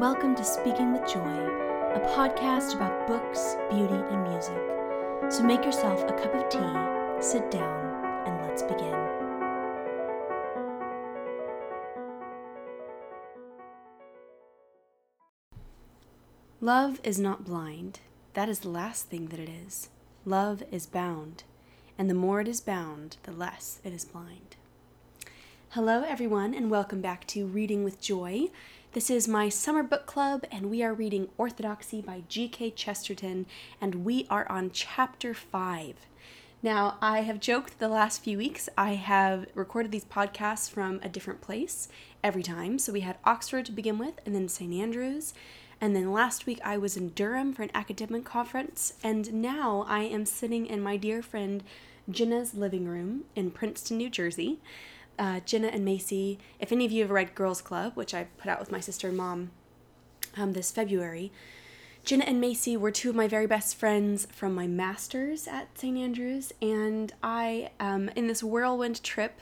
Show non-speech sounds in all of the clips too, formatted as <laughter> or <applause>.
welcome to Speaking with Joy, a podcast about books, beauty, and music. So make yourself a cup of tea, sit down, and let's begin. Love is not blind. That is the last thing that it is. Love is bound, and the more it is bound, the less it is blind. Hello, everyone, and welcome back to Reading with Joy. This is my summer book club, and we are reading Orthodoxy by G.K. Chesterton, and we are on chapter 5. Now, I have joked the last few weeks I have recorded these podcasts from a different place every time. So we had Oxford to begin with, and then St. Andrews. And then last week I was in Durham for an academic conference, and now I am sitting in my dear friend Jenna's living room in Princeton, New Jersey uh, Jenna and Macy. If any of you have read Girls Club, which I put out with my sister and mom um, this February, Jenna and Macy were two of my very best friends from my master's at St. Andrews, and I, um, in this whirlwind trip,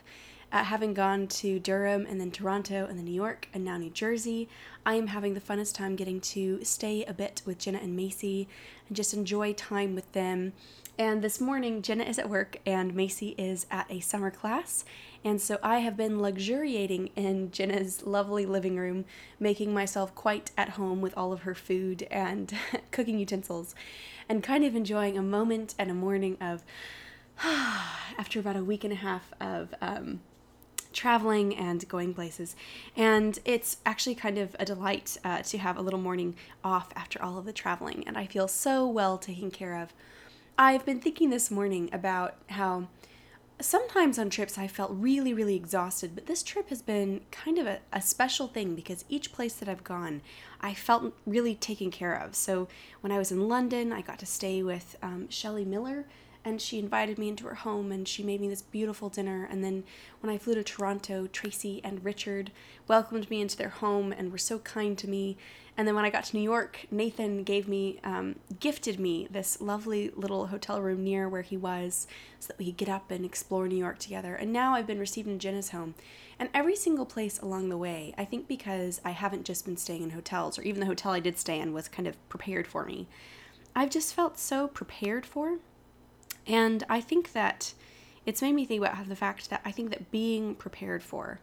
uh, having gone to Durham and then Toronto and then New York and now New Jersey, I am having the funnest time getting to stay a bit with Jenna and Macy and just enjoy time with them. And this morning, Jenna is at work and Macy is at a summer class, and so I have been luxuriating in Jenna's lovely living room, making myself quite at home with all of her food and <laughs> cooking utensils, and kind of enjoying a moment and a morning of, <sighs> after about a week and a half of um, traveling and going places. And it's actually kind of a delight uh, to have a little morning off after all of the traveling, and I feel so well taken care of. I've been thinking this morning about how sometimes on trips I felt really, really exhausted, but this trip has been kind of a, a, special thing because each place that I've gone, I felt really taken care of. So when I was in London, I got to stay with um, Shelley Miller, and she invited me into her home and she made me this beautiful dinner. And then when I flew to Toronto, Tracy and Richard welcomed me into their home and were so kind to me. And then when I got to New York, Nathan gave me, um, gifted me this lovely little hotel room near where he was so that we could get up and explore New York together. And now I've been received in Jenna's home. And every single place along the way, I think because I haven't just been staying in hotels, or even the hotel I did stay in was kind of prepared for me, I've just felt so prepared for. And I think that it's made me think about the fact that I think that being prepared for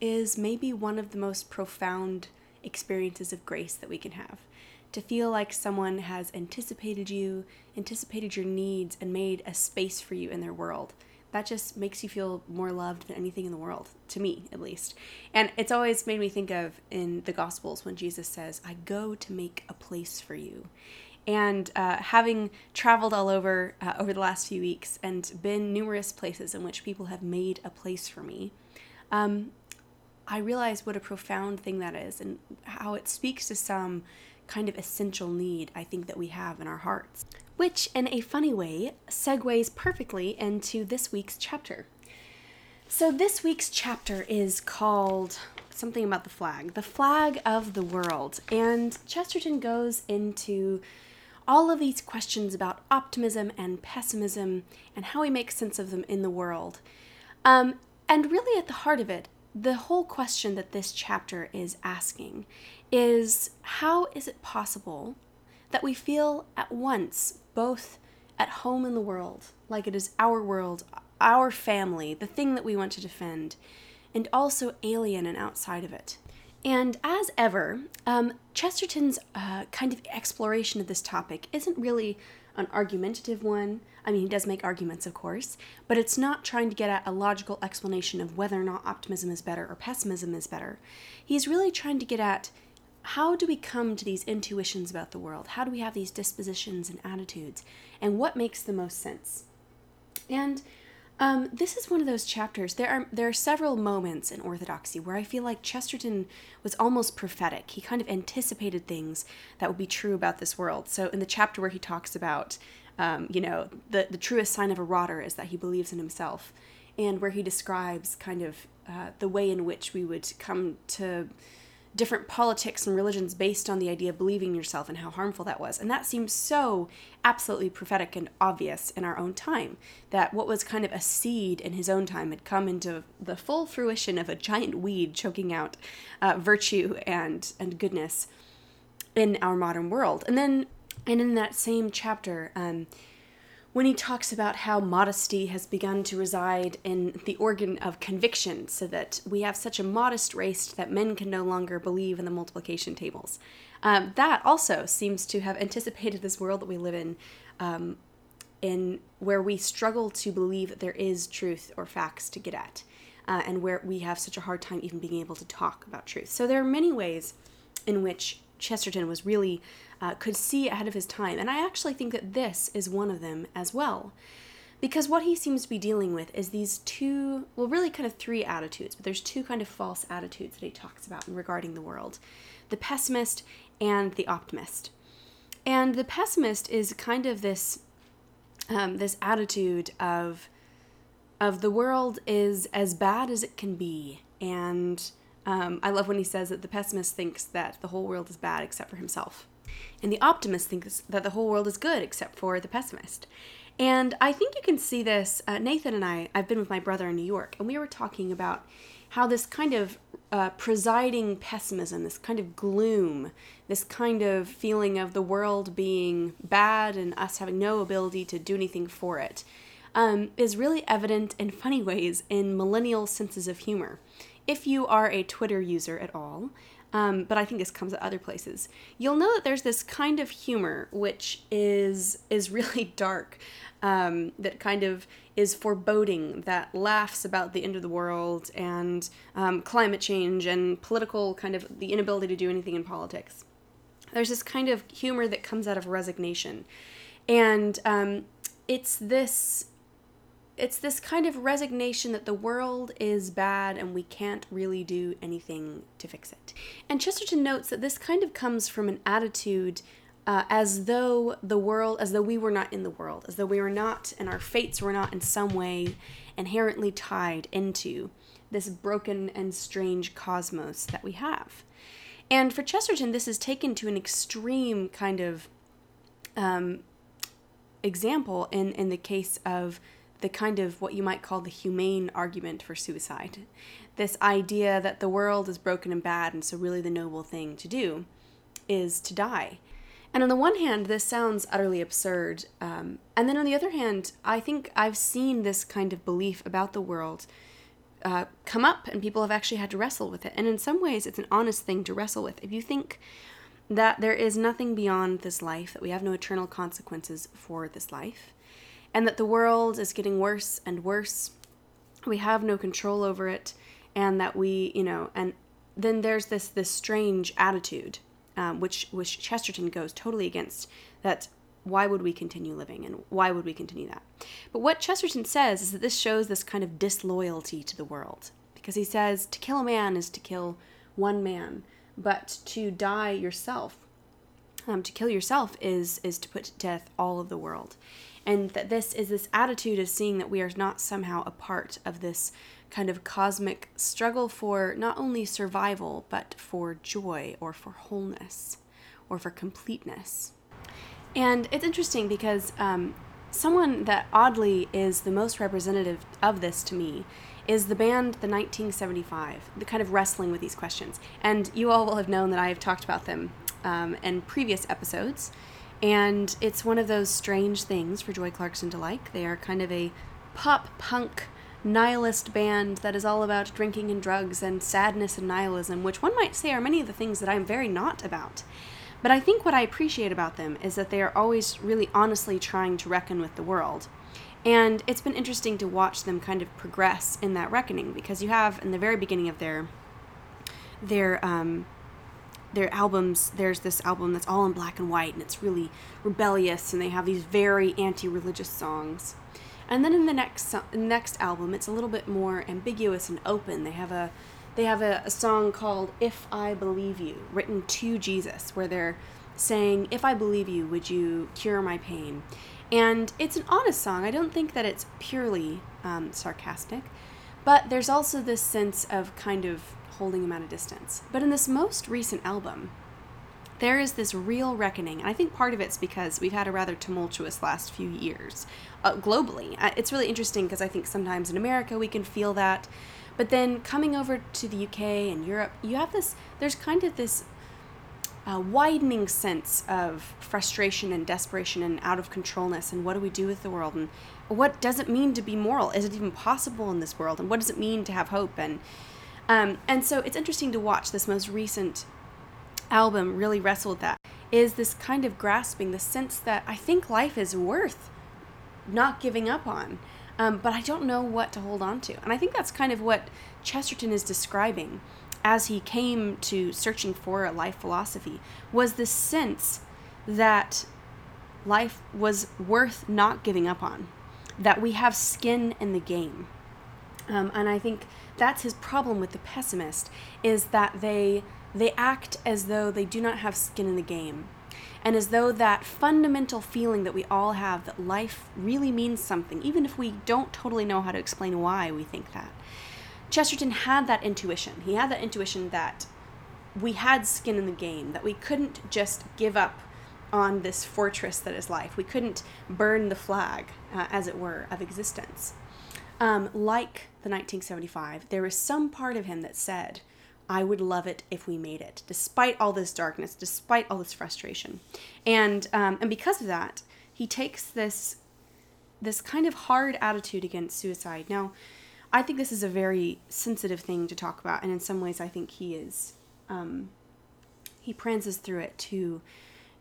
is maybe one of the most profound experiences of grace that we can have. To feel like someone has anticipated you, anticipated your needs, and made a space for you in their world. That just makes you feel more loved than anything in the world, to me at least. And it's always made me think of in the Gospels when Jesus says, I go to make a place for you. And uh, having traveled all over uh, over the last few weeks and been numerous places in which people have made a place for me, um, I realize what a profound thing that is and how it speaks to some kind of essential need I think that we have in our hearts. Which, in a funny way, segues perfectly into this week's chapter. So, this week's chapter is called something about the flag, the flag of the world. And Chesterton goes into all of these questions about optimism and pessimism and how we make sense of them in the world. Um, and really, at the heart of it, the whole question that this chapter is asking is how is it possible that we feel at once both at home in the world, like it is our world, our family, the thing that we want to defend, and also alien and outside of it? And as ever, um, Chesterton's uh, kind of exploration of this topic isn't really an argumentative one. I mean, he does make arguments, of course, but it's not trying to get at a logical explanation of whether or not optimism is better or pessimism is better. He's really trying to get at how do we come to these intuitions about the world? How do we have these dispositions and attitudes? And what makes the most sense? And um, this is one of those chapters. There are there are several moments in Orthodoxy where I feel like Chesterton was almost prophetic. He kind of anticipated things that would be true about this world. So in the chapter where he talks about, um, you know, the the truest sign of a rotter is that he believes in himself, and where he describes kind of uh, the way in which we would come to different politics and religions based on the idea of believing yourself and how harmful that was. And that seems so absolutely prophetic and obvious in our own time that what was kind of a seed in his own time had come into the full fruition of a giant weed choking out uh, virtue and, and goodness in our modern world. And then, and in that same chapter, um, when he talks about how modesty has begun to reside in the organ of conviction, so that we have such a modest race that men can no longer believe in the multiplication tables. Um, that also seems to have anticipated this world that we live in, um, in where we struggle to believe that there is truth or facts to get at, uh, and where we have such a hard time even being able to talk about truth. So there are many ways in which Chesterton was really uh, could see ahead of his time. And I actually think that this is one of them as well. Because what he seems to be dealing with is these two, well, really kind of three attitudes, but there's two kind of false attitudes that he talks about regarding the world the pessimist and the optimist. And the pessimist is kind of this um, this attitude of of the world is as bad as it can be, and um, I love when he says that the pessimist thinks that the whole world is bad except for himself. And the optimist thinks that the whole world is good except for the pessimist. And I think you can see this. Uh, Nathan and I, I've been with my brother in New York, and we were talking about how this kind of uh, presiding pessimism, this kind of gloom, this kind of feeling of the world being bad and us having no ability to do anything for it, um, is really evident in funny ways in millennial senses of humor. If you are a Twitter user at all, um, but I think this comes at other places. You'll know that there's this kind of humor which is is really <laughs> dark, um, that kind of is foreboding, that laughs about the end of the world and um, climate change and political kind of the inability to do anything in politics. There's this kind of humor that comes out of resignation, and um, it's this it's this kind of resignation that the world is bad and we can't really do anything to fix it. And Chesterton notes that this kind of comes from an attitude uh, as though the world, as though we were not in the world, as though we were not, and our fates were not in some way inherently tied into this broken and strange cosmos that we have. And for Chesterton, this is taken to an extreme kind of um, example in, in the case of the kind of what you might call the humane argument for suicide. This idea that the world is broken and bad, and so really the noble thing to do is to die. And on the one hand, this sounds utterly absurd. Um, and then on the other hand, I think I've seen this kind of belief about the world uh, come up, and people have actually had to wrestle with it. And in some ways, it's an honest thing to wrestle with. If you think that there is nothing beyond this life, that we have no eternal consequences for this life, and that the world is getting worse and worse. We have no control over it, and that we, you know, and then there's this this strange attitude, um, which which Chesterton goes totally against. That why would we continue living, and why would we continue that? But what Chesterton says is that this shows this kind of disloyalty to the world, because he says to kill a man is to kill one man, but to die yourself, um, to kill yourself is is to put to death all of the world and that this is this attitude of seeing that we are not somehow a part of this kind of cosmic struggle for not only survival but for joy or for wholeness or for completeness. And it's interesting because um, someone that oddly is the most representative of this to me is the band The 1975, the kind of wrestling with these questions. And you all will have known that I have talked about them um, in previous episodes. And it's one of those strange things for Joy Clarkson to like. They are kind of a pop punk nihilist band that is all about drinking and drugs and sadness and nihilism, which one might say are many of the things that I'm very not about. But I think what I appreciate about them is that they are always really honestly trying to reckon with the world. And it's been interesting to watch them kind of progress in that reckoning because you have in the very beginning of their their um, their albums there's this album that's all in black and white and it's really rebellious and they have these very anti-religious songs. And then in the next next album it's a little bit more ambiguous and open. They have a they have a, a song called if i believe you written to jesus where they're saying if i believe you would you cure my pain? And it's an honest song. I don't think that it's purely um, sarcastic but there's also this sense of kind of holding him at a distance. But in this most recent album, there is this real reckoning. And I think part of it's because we've had a rather tumultuous last few years uh, globally. Uh, it's really interesting because I think sometimes in America we can feel that. But then coming over to the UK and Europe, you have this, there's kind of this uh, widening sense of frustration and desperation and out of controlness and what do we do with the world and what does it mean to be moral? Is it even possible in this world? And what does it mean to have hope? And um, and so it's interesting to watch this most recent album really wrestle with that is this kind of grasping the sense that I think life is worth not giving up on. Um, but I don't know what to hold on to. And I think that's kind of what Chesterton is describing as he came to searching for a life philosophy was this sense that life was worth not giving up on, that we have skin in the game. Um, and I think that's his problem with the pessimist is that they they act as though they do not have skin in the game. And as though that fundamental feeling that we all have that life really means something, even if we don't totally know how to explain why we think that. Chesterton had that intuition. He had that intuition that we had skin in the game, that we couldn't just give up on this fortress that is life. We couldn't burn the flag, uh, as it were, of existence. Um, like the 1975, there was some part of him that said, I would love it if we made it, despite all this darkness, despite all this frustration. And, um, and because of that, he takes this, this kind of hard attitude against suicide. Now, I think this is a very sensitive thing to talk about, and in some ways, I think he is, um, he prances through it too,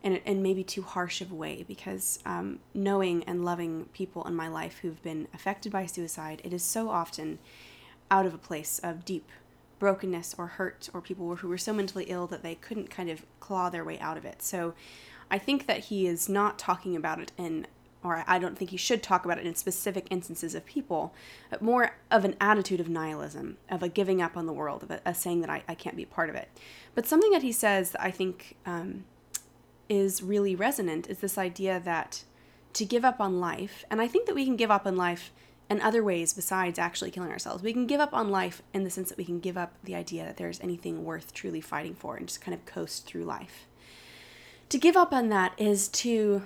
in, in maybe too harsh of a way, because um, knowing and loving people in my life who've been affected by suicide, it is so often out of a place of deep brokenness or hurt, or people who were so mentally ill that they couldn't kind of claw their way out of it. So I think that he is not talking about it in or I don't think he should talk about it in specific instances of people, but more of an attitude of nihilism, of a giving up on the world, of a, a saying that I, I can't be part of it. But something that he says that I think um, is really resonant is this idea that to give up on life, and I think that we can give up on life in other ways besides actually killing ourselves. We can give up on life in the sense that we can give up the idea that there's anything worth truly fighting for and just kind of coast through life. To give up on that is to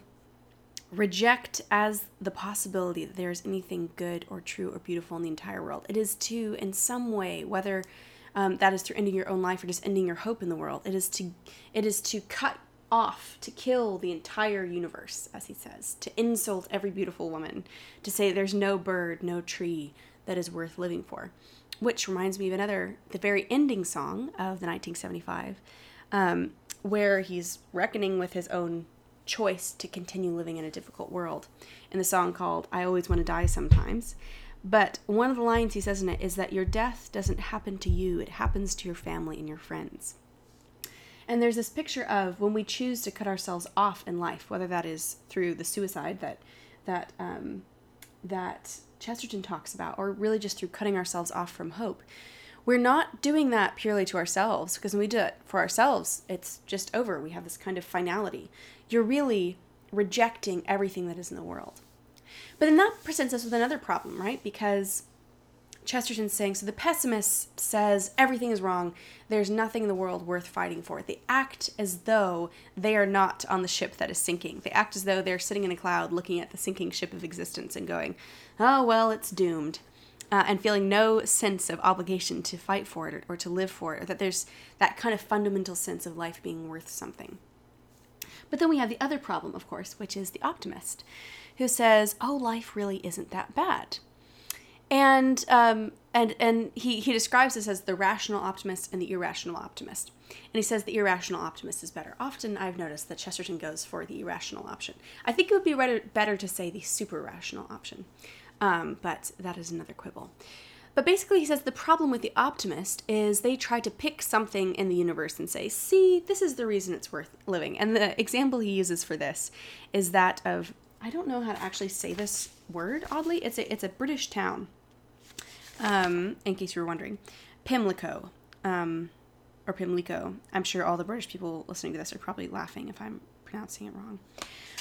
reject as the possibility that there is anything good or true or beautiful in the entire world. It is to, in some way, whether um, that is through ending your own life or just ending your hope in the world, it is to it is to cut off, to kill the entire universe, as he says, to insult every beautiful woman, to say there's no bird, no tree that is worth living for. Which reminds me of another, the very ending song of the 1975, um, where he's reckoning with his own choice to continue living in a difficult world in the song called I Always Want to Die Sometimes. But one of the lines he says in it is that your death doesn't happen to you, it happens to your family and your friends. And there's this picture of when we choose to cut ourselves off in life, whether that is through the suicide that that um, that Chesterton talks about, or really just through cutting ourselves off from hope we're not doing that purely to ourselves because when we do it for ourselves, it's just over. We have this kind of finality. You're really rejecting everything that is in the world. But then that presents us with another problem, right? Because Chesterton's saying so the pessimist says everything is wrong, there's nothing in the world worth fighting for. They act as though they are not on the ship that is sinking. They act as though they're sitting in a cloud looking at the sinking ship of existence and going, oh, well, it's doomed uh, and feeling no sense of obligation to fight for it or, or to live for it, or that there's that kind of fundamental sense of life being worth something. But then we have the other problem, of course, which is the optimist, who says, "Oh, life really isn't that bad," and um, and and he he describes this as the rational optimist and the irrational optimist, and he says the irrational optimist is better. Often, I've noticed that Chesterton goes for the irrational option. I think it would be better better to say the super rational option, um, but that is another quibble. But basically, he says the problem with the optimist is they try to pick something in the universe and say, see, this is the reason it's worth living. And the example he uses for this is that of, I don't know how to actually say this word, oddly. It's a, it's a British town, um, in case you were wondering. Pimlico, um, or Pimlico. I'm sure all the British people listening to this are probably laughing if I'm pronouncing it wrong.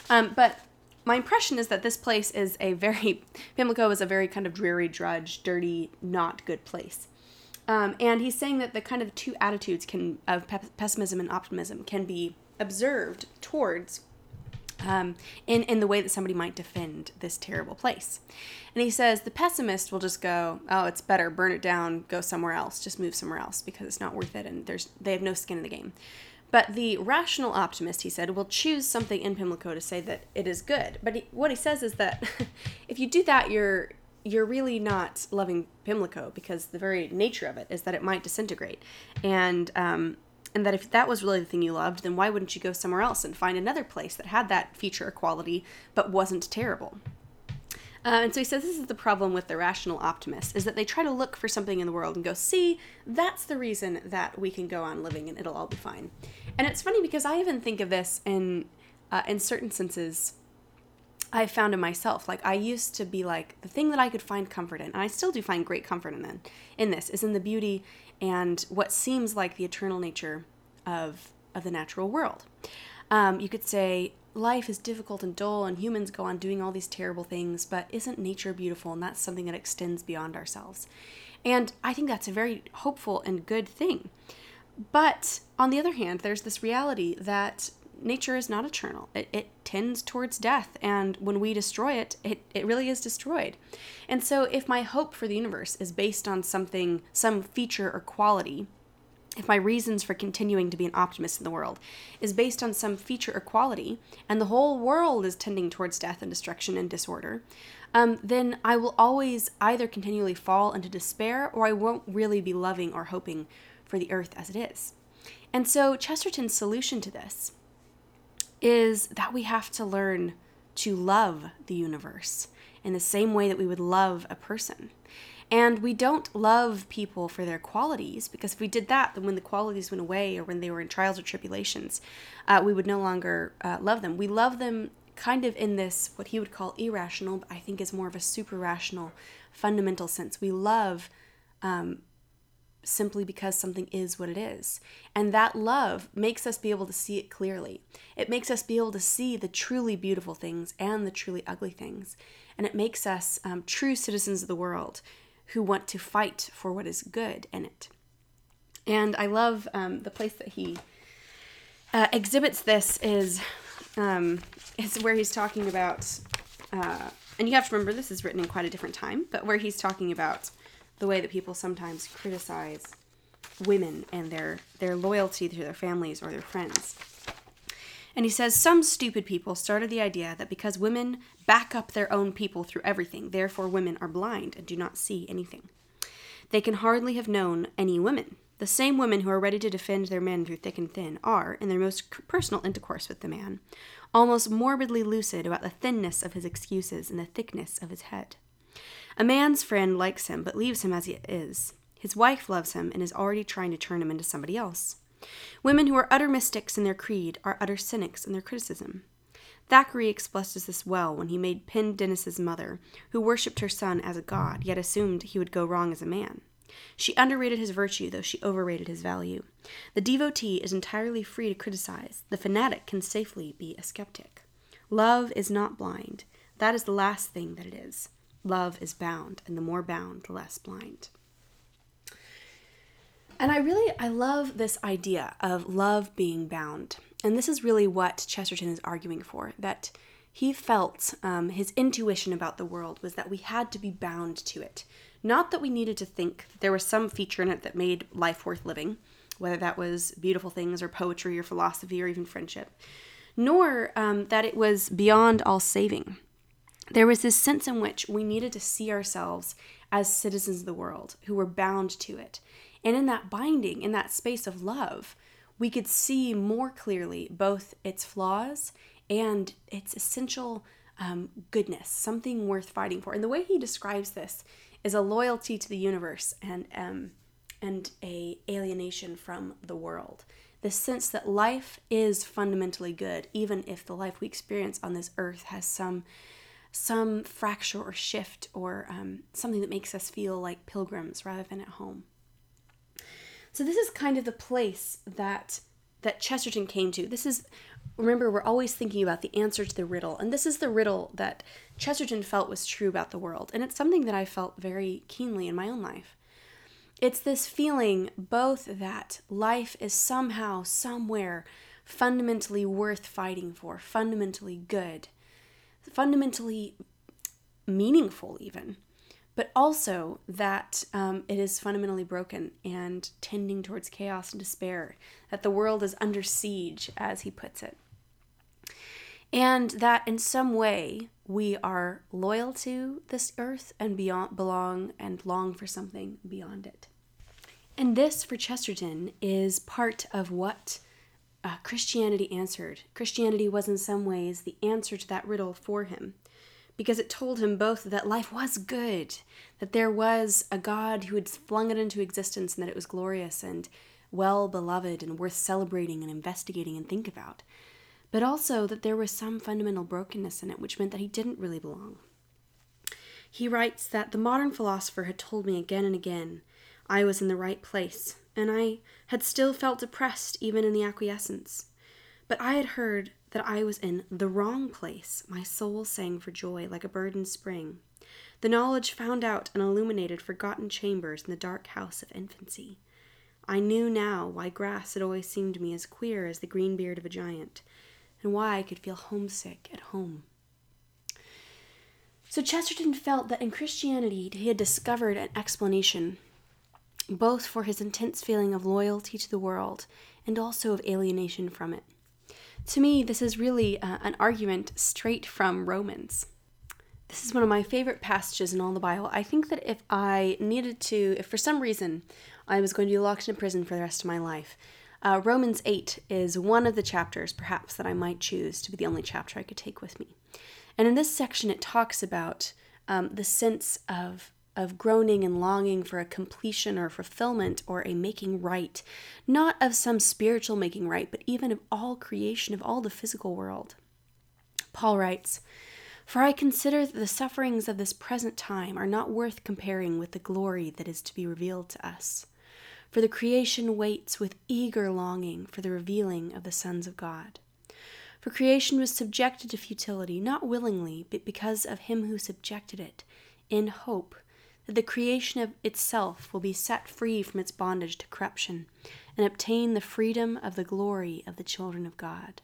Um, but my impression is that this place is a very <laughs> Pimlico is a very kind of dreary, drudge, dirty, not good place. Um, and he's saying that the kind of two attitudes can of pe- pessimism and optimism can be observed towards um, in, in the way that somebody might defend this terrible place. And he says the pessimist will just go, oh, it's better, burn it down, go somewhere else, just move somewhere else because it's not worth it and there's they have no skin in the game. But the rational optimist, he said, will choose something in Pimlico to say that it is good. But he, what he says is that <laughs> if you do that, you're you're really not loving Pimlico because the very nature of it is that it might disintegrate, and um, and that if that was really the thing you loved, then why wouldn't you go somewhere else and find another place that had that feature or quality but wasn't terrible? Uh, and so he says this is the problem with the rational optimist is that they try to look for something in the world and go, see, that's the reason that we can go on living and it'll all be fine. And it's funny because I even think of this in uh, in certain senses. I found in myself, like I used to be like the thing that I could find comfort in, and I still do find great comfort in in this is in the beauty and what seems like the eternal nature of of the natural world. Um, you could say life is difficult and dull, and humans go on doing all these terrible things, but isn't nature beautiful? And that's something that extends beyond ourselves. And I think that's a very hopeful and good thing. But on the other hand, there's this reality that nature is not eternal. It, it tends towards death, and when we destroy it, it, it really is destroyed. And so, if my hope for the universe is based on something, some feature or quality, if my reasons for continuing to be an optimist in the world is based on some feature or quality, and the whole world is tending towards death and destruction and disorder, um, then I will always either continually fall into despair or I won't really be loving or hoping for the earth as it is. And so, Chesterton's solution to this is that we have to learn to love the universe in the same way that we would love a person. And we don't love people for their qualities because if we did that, then when the qualities went away or when they were in trials or tribulations, uh, we would no longer uh, love them. We love them kind of in this, what he would call irrational, but I think is more of a super rational, fundamental sense. We love um, simply because something is what it is. And that love makes us be able to see it clearly. It makes us be able to see the truly beautiful things and the truly ugly things. And it makes us um, true citizens of the world who want to fight for what is good in it. And I love um, the place that he uh, exhibits this is um, is where he's talking about, uh, and you have to remember this is written in quite a different time, but where he's talking about the way that people sometimes criticize women and their their loyalty to their families or their friends. And he says some stupid people started the idea that because women back up their own people through everything, therefore women are blind and do not see anything. They can hardly have known any women. The same women who are ready to defend their men through thick and thin are, in their most personal intercourse with the man, almost morbidly lucid about the thinness of his excuses and the thickness of his head. A man's friend likes him but leaves him as he is. His wife loves him and is already trying to turn him into somebody else. Women who are utter mystics in their creed are utter cynics in their criticism. Thackeray expresses this well when he made Pendennis's mother, who worshipped her son as a god, yet assumed he would go wrong as a man. She underrated his virtue, though she overrated his value. The devotee is entirely free to criticize. The fanatic can safely be a skeptic. Love is not blind. That is the last thing that it is. Love is bound, and the more bound, the less blind. And I really I love this idea of love being bound. And this is really what Chesterton is arguing for that he felt um, his intuition about the world was that we had to be bound to it. Not that we needed to think that there was some feature in it that made life worth living, whether that was beautiful things or poetry or philosophy or even friendship, nor um, that it was beyond all saving. There was this sense in which we needed to see ourselves as citizens of the world who were bound to it and in that binding, in that space of love, we could see more clearly both its flaws and its essential um, goodness, something worth fighting for. And the way he describes this is a loyalty to the universe and um, and a alienation from the world. The sense that life is fundamentally good, even if the life we experience on this earth has some some fracture or shift or um, something that makes us feel like pilgrims rather than at home. So this is kind of the place that that Chesterton came to. This is remember we're always thinking about the answer to the riddle and this is the riddle that Chesterton felt was true about the world and it's something that I felt very keenly in my own life. It's this feeling both that life is somehow, somewhere, fundamentally worth fighting for, fundamentally good, fundamentally meaningful, even, but also that um, it is fundamentally broken and tending towards chaos and despair, that the world is under siege, as he puts it. And that in some way we are loyal to this earth and beyond, belong and long for something beyond it. And this, for Chesterton, is part of what uh, Christianity answered. Christianity was, in some ways, the answer to that riddle for him, because it told him both that life was good, that there was a God who had flung it into existence, and that it was glorious and well beloved and worth celebrating and investigating and think about, but also that there was some fundamental brokenness in it, which meant that he didn't really belong. He writes that the modern philosopher had told me again and again I was in the right place, and I had still felt depressed even in the acquiescence. But I had heard that I was in the wrong place. My soul sang for joy like a bird in spring. The knowledge found out and illuminated forgotten chambers in the dark house of infancy. I knew now why grass had always seemed to me as queer as the green beard of a giant, and why I could feel homesick at home. So Chesterton felt that in Christianity he had discovered an explanation both for his intense feeling of loyalty to the world and also of alienation from it. To me, this is really uh, an argument straight from Romans. This is one of my favorite passages in all the Bible. I think that if I needed to, if for some reason I was going to be locked in a prison for the rest of my life, uh, Romans 8 is one of the chapters, perhaps, that I might choose to be the only chapter I could take with me. And in this section, it talks about um, the sense of of groaning and longing for a completion or fulfillment or a making right, not of some spiritual making right, but even of all creation, of all the physical world. Paul writes, For I consider that the sufferings of this present time are not worth comparing with the glory that is to be revealed to us. For the creation waits with eager longing for the revealing of the sons of God. For creation was subjected to futility, not willingly, but because of him who subjected it, in hope that the creation of itself will be set free from its bondage to corruption and obtain the freedom of the glory of the children of God.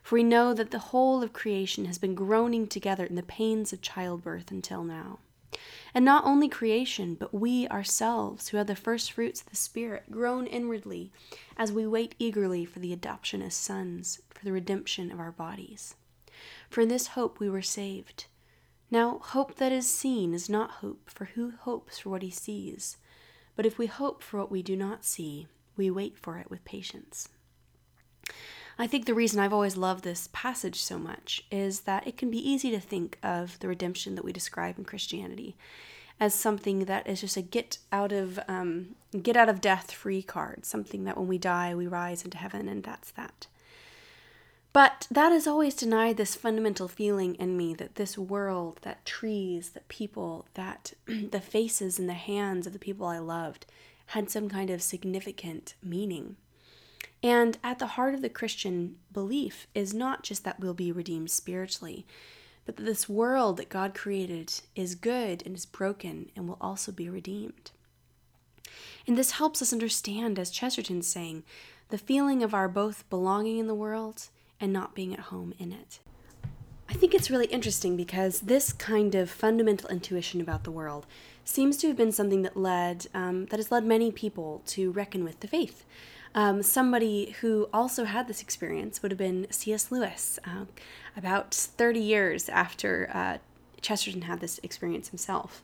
For we know that the whole of creation has been groaning together in the pains of childbirth until now. And not only creation, but we ourselves, who have the first fruits of the Spirit, groan inwardly as we wait eagerly for the adoption as sons, for the redemption of our bodies. For in this hope we were saved. Now, hope that is seen is not hope, for who hopes for what he sees? But if we hope for what we do not see, we wait for it with patience. I think the reason I've always loved this passage so much is that it can be easy to think of the redemption that we describe in Christianity as something that is just a get out of um, get out of death free card, something that when we die we rise into heaven and that's that. But that has always denied this fundamental feeling in me that this world, that trees, that people, that <clears throat> the faces and the hands of the people I loved had some kind of significant meaning. And at the heart of the Christian belief is not just that we'll be redeemed spiritually, but that this world that God created is good and is broken and will also be redeemed. And this helps us understand, as Chesterton's saying, the feeling of our both belonging in the world and not being at home in it. I think it's really interesting because this kind of fundamental intuition about the world seems to have been something that led um, that has led many people to reckon with the faith. Um, somebody who also had this experience would have been C.S. Lewis, uh, about 30 years after uh, Chesterton had this experience himself.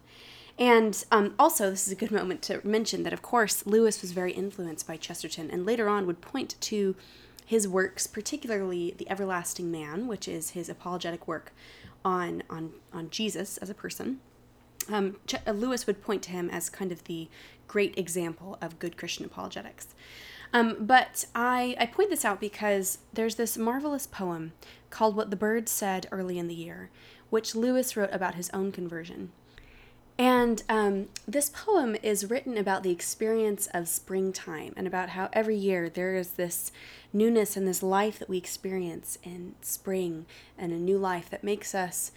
And um, also, this is a good moment to mention that, of course, Lewis was very influenced by Chesterton and later on would point to his works, particularly The Everlasting Man, which is his apologetic work on, on, on Jesus as a person, um, Ch- uh, Lewis would point to him as kind of the great example of good Christian apologetics. Um, but I, I point this out because there's this marvelous poem called What the Birds Said Early in the Year, which Lewis wrote about his own conversion. And um, this poem is written about the experience of springtime and about how every year there is this newness and this life that we experience in spring and a new life that makes us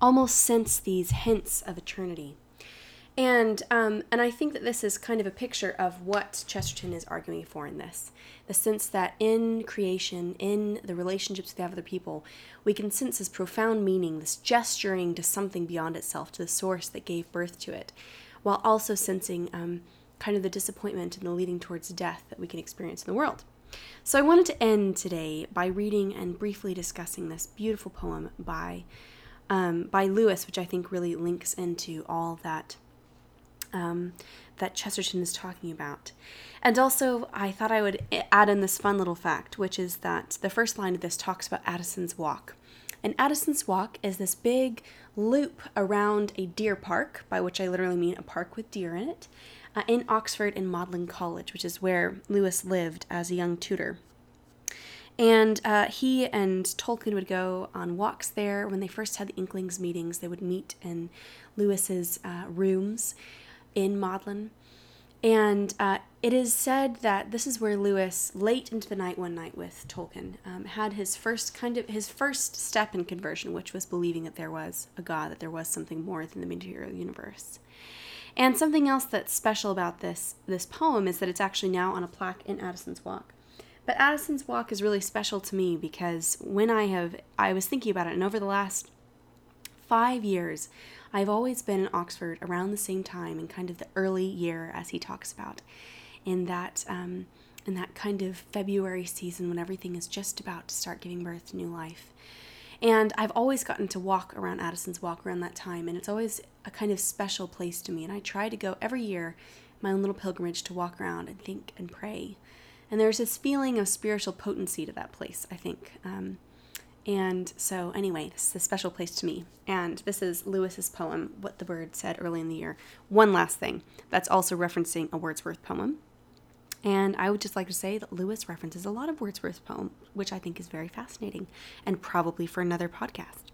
almost sense these hints of eternity. And um, and I think that this is kind of a picture of what Chesterton is arguing for in this, the sense that in creation, in the relationships we have with other people, we can sense this profound meaning, this gesturing to something beyond itself, to the source that gave birth to it, while also sensing um, kind of the disappointment and the leading towards death that we can experience in the world. So I wanted to end today by reading and briefly discussing this beautiful poem by um, by Lewis, which I think really links into all that um, that Chesterton is talking about. And also, I thought I would add in this fun little fact, which is that the first line of this talks about Addison's Walk. And Addison's Walk is this big loop around a deer park, by which I literally mean a park with deer in it, uh, in Oxford in Magdalen College, which is where Lewis lived as a young tutor. And uh, he and Tolkien would go on walks there. When they first had the Inklings meetings, they would meet in Lewis's uh, rooms in Magdalen. And uh, it is said that this is where Lewis, late into the night one night with Tolkien, um, had his first kind of his first step in conversion, which was believing that there was a God, that there was something more than the material universe. And something else that's special about this this poem is that it's actually now on a plaque in Addison's Walk. But Addison's Walk is really special to me because when I have I was thinking about it and over the last 5 years I've always been in Oxford around the same time in kind of the early year as he talks about in that um, in that kind of February season when everything is just about to start giving birth to new life. And I've always gotten to walk around Addison's Walk around that time, and it's always a kind of special place to me. And I try to go every year, my own little pilgrimage, to walk around and think and pray. And there's this feeling of spiritual potency to that place, I think. Um, and so, anyway, this is a special place to me. And this is Lewis's poem, What the Bird Said Early in the Year. One last thing that's also referencing a Wordsworth poem. And I would just like to say that Lewis references a lot of Wordsworth's poems, which I think is very fascinating and probably for another podcast.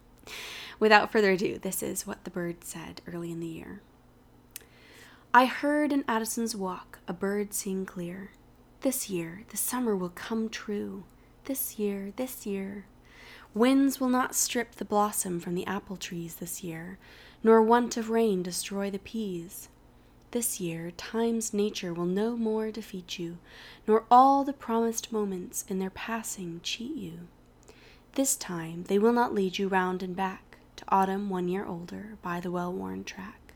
Without further ado, this is what the bird said early in the year. I heard in Addison's walk a bird sing clear. This year the summer will come true. This year, this year. Winds will not strip the blossom from the apple trees this year, nor want of rain destroy the peas. This year, time's nature will no more defeat you, nor all the promised moments in their passing cheat you. This time they will not lead you round and back to autumn one year older by the well worn track.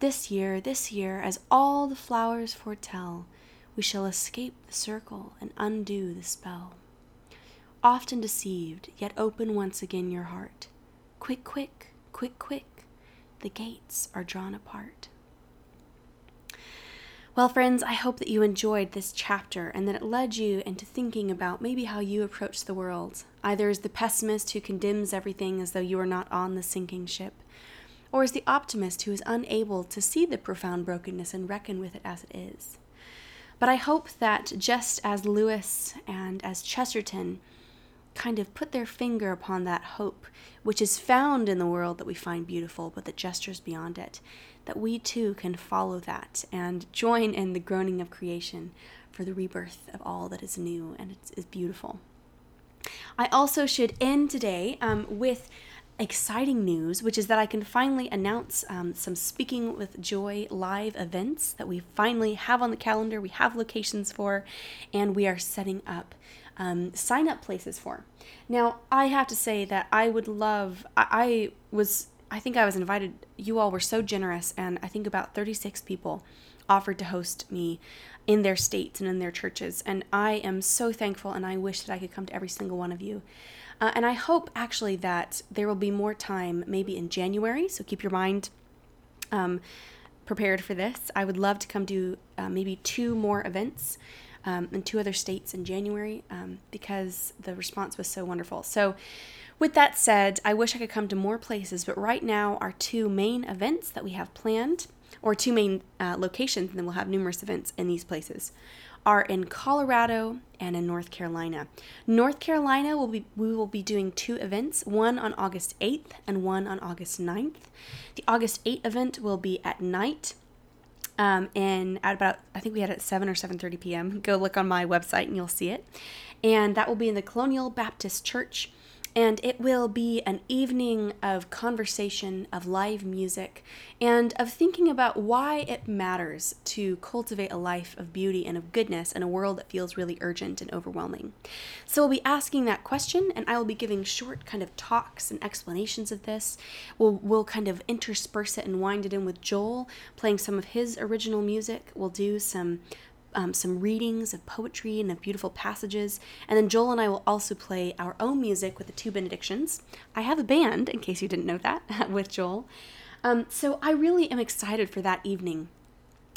This year, this year, as all the flowers foretell, we shall escape the circle and undo the spell. Often deceived, yet open once again your heart. Quick, quick, quick, quick, the gates are drawn apart. Well, friends, I hope that you enjoyed this chapter and that it led you into thinking about maybe how you approach the world, either as the pessimist who condemns everything as though you are not on the sinking ship, or as the optimist who is unable to see the profound brokenness and reckon with it as it is. But I hope that just as Lewis and as Chesterton kind of put their finger upon that hope, which is found in the world that we find beautiful, but that gestures beyond it, that we too can follow that and join in the groaning of creation for the rebirth of all that is new and is beautiful. I also should end today um, with exciting news, which is that I can finally announce um, some Speaking with Joy live events that we finally have on the calendar, we have locations for, and we are setting up um, sign up places for. Now, I have to say that I would love, I, I was I think I was invited. You all were so generous, and I think about 36 people offered to host me in their states and in their churches. And I am so thankful, and I wish that I could come to every single one of you. Uh, and I hope actually that there will be more time, maybe in January. So keep your mind um, prepared for this. I would love to come do uh, maybe two more events. Um, in two other states in January um, because the response was so wonderful. So, with that said, I wish I could come to more places, but right now, our two main events that we have planned, or two main uh, locations, and then we'll have numerous events in these places, are in Colorado and in North Carolina. North Carolina will be we will be doing two events, one on August 8th and one on August 9th. The August 8th event will be at night. Um, and at about I think we had it at 7 or 7:30 p.m. Go look on my website and you'll see it. And that will be in the Colonial Baptist Church And it will be an evening of conversation, of live music, and of thinking about why it matters to cultivate a life of beauty and of goodness in a world that feels really urgent and overwhelming. So we'll be asking that question, and I will be giving short kind of talks and explanations of this. We'll, we'll kind of intersperse it and wind it in with Joel playing some of his original music. We'll do some um, some readings of poetry and of beautiful passages. And then Joel and I will also play our own music with the two benedictions. I have a band, in case you didn't know that, <laughs> with Joel. Um, so I really am excited for that evening.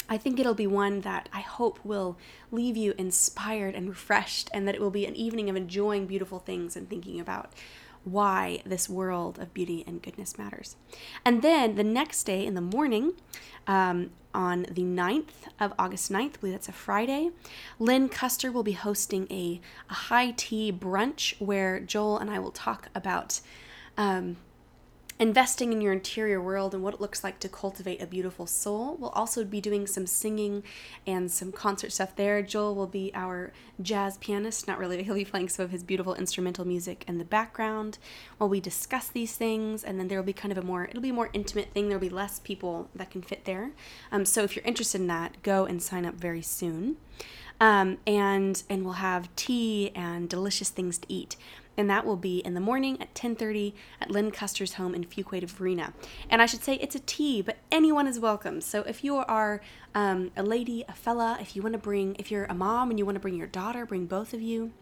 I think it'll be one that I hope will leave you inspired and refreshed, and that it will be an evening of enjoying beautiful things and thinking about why this world of beauty and goodness matters. And then the next day in the morning, um, on the 9th of August 9th, I believe that's a Friday, Lynn Custer will be hosting a, a high tea brunch where Joel and I will talk about um, investing in your interior world and what it looks like to cultivate a beautiful soul. We'll also be doing some singing and some concert stuff there. Joel will be our jazz pianist, not really, <laughs> he'll be playing some of his beautiful instrumental music in the background while we discuss these things. And then there will be kind of a more, it'll be a more intimate thing. There'll be less people that can fit there. Um, so if you're interested in that, go and sign up very soon. Um, and and we'll have tea and delicious things to eat and that will be in the morning at 10:30 at Lynn Custer's home in Fuquay Varina. And I should say it's a tea, but anyone is welcome. So if you are um, a lady, a fella, if you want to bring, if you're a mom and you want to bring your daughter, bring both of you.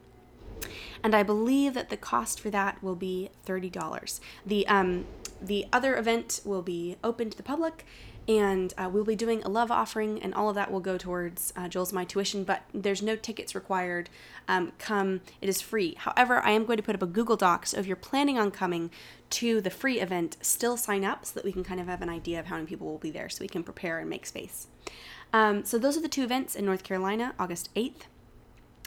And I believe that the cost for that will be thirty dollars. The um, the other event will be open to the public and uh, we'll be doing a love offering and all of that will go towards uh, joel's my tuition but there's no tickets required um, come it is free. However i am going to put up a google doc so if you're planning on coming to the free event. Still sign up so that we can kind of have an idea of how many people will be there so we can prepare and make space. Um, so those are the two events in north carolina august 8th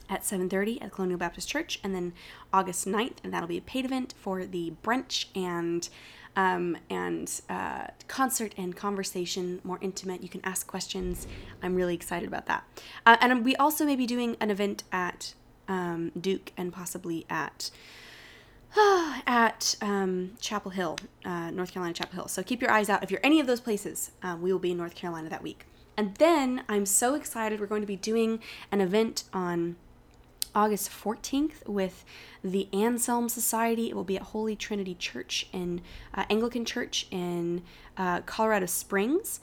at 7.30 at colonial baptist church and then august 9th and that'll be a paid event for the brunch and um, and uh, concert and conversation, more intimate. You can ask questions. I'm really excited about that. Uh, and we also may be doing an event at um, Duke and possibly at <sighs> at um, Chapel Hill, uh, North Carolina Chapel Hill. So keep your eyes out. If you're any of those places, uh, we will be in North Carolina that week. And then I'm so excited. We're going to be doing an event on August 14th with the Anselm Society. It will be at Holy Trinity Church in uh, Anglican Church in uh, Colorado Springs.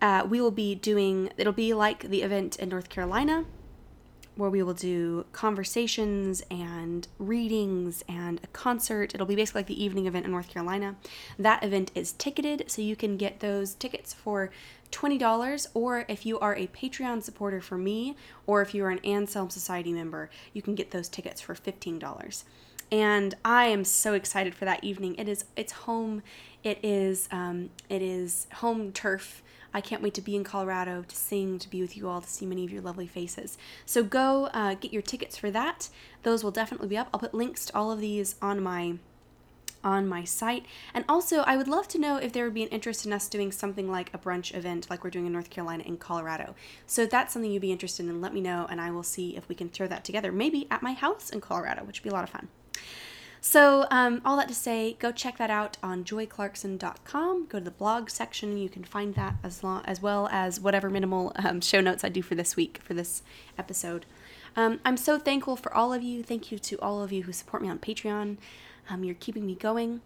Uh, we will be doing, it'll be like the event in North Carolina, where we will do conversations and readings and a concert. It'll be basically like the evening event in North Carolina. That event is ticketed, so you can get those tickets for $20, or if you are a Patreon supporter for me, or if you are an Anselm Society member, you can get those tickets for $15. And I am so excited for that evening. It is it's home. It is um, it is home turf. I can't wait to be in Colorado to sing, to be with you all, to see many of your lovely faces. So go uh, get your tickets for that. Those will definitely be up. I'll put links to all of these on my on my site. And also, I would love to know if there would be an interest in us doing something like a brunch event like we're doing in North Carolina and Colorado. So if that's something you'd be interested in, let me know and I will see if we can throw that together, maybe at my house in Colorado, which would be a lot of fun. So, um, all that to say, go check that out on joyclarkson.com. Go to the blog section, you can find that as long as well as whatever minimal um, show notes I do for this week for this episode. Um, I'm so thankful for all of you. Thank you to all of you who support me on Patreon. Um, you're keeping me going.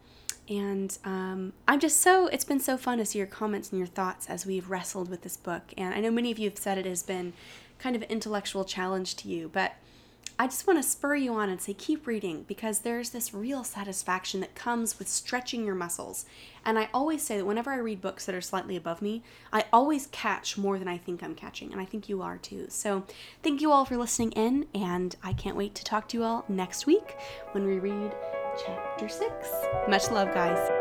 And um, I'm just so, it's been so fun to see your comments and your thoughts as we've wrestled with this book. And I know many of you have said it has been kind of an intellectual challenge to you, but I just want to spur you on and say keep reading because there's this real satisfaction that comes with stretching your muscles. And I always say that whenever I read books that are slightly above me, I always catch more than I think I'm catching. And I think you are too. So thank you all for listening in. And I can't wait to talk to you all next week when we read chapter 6. Much love, guys.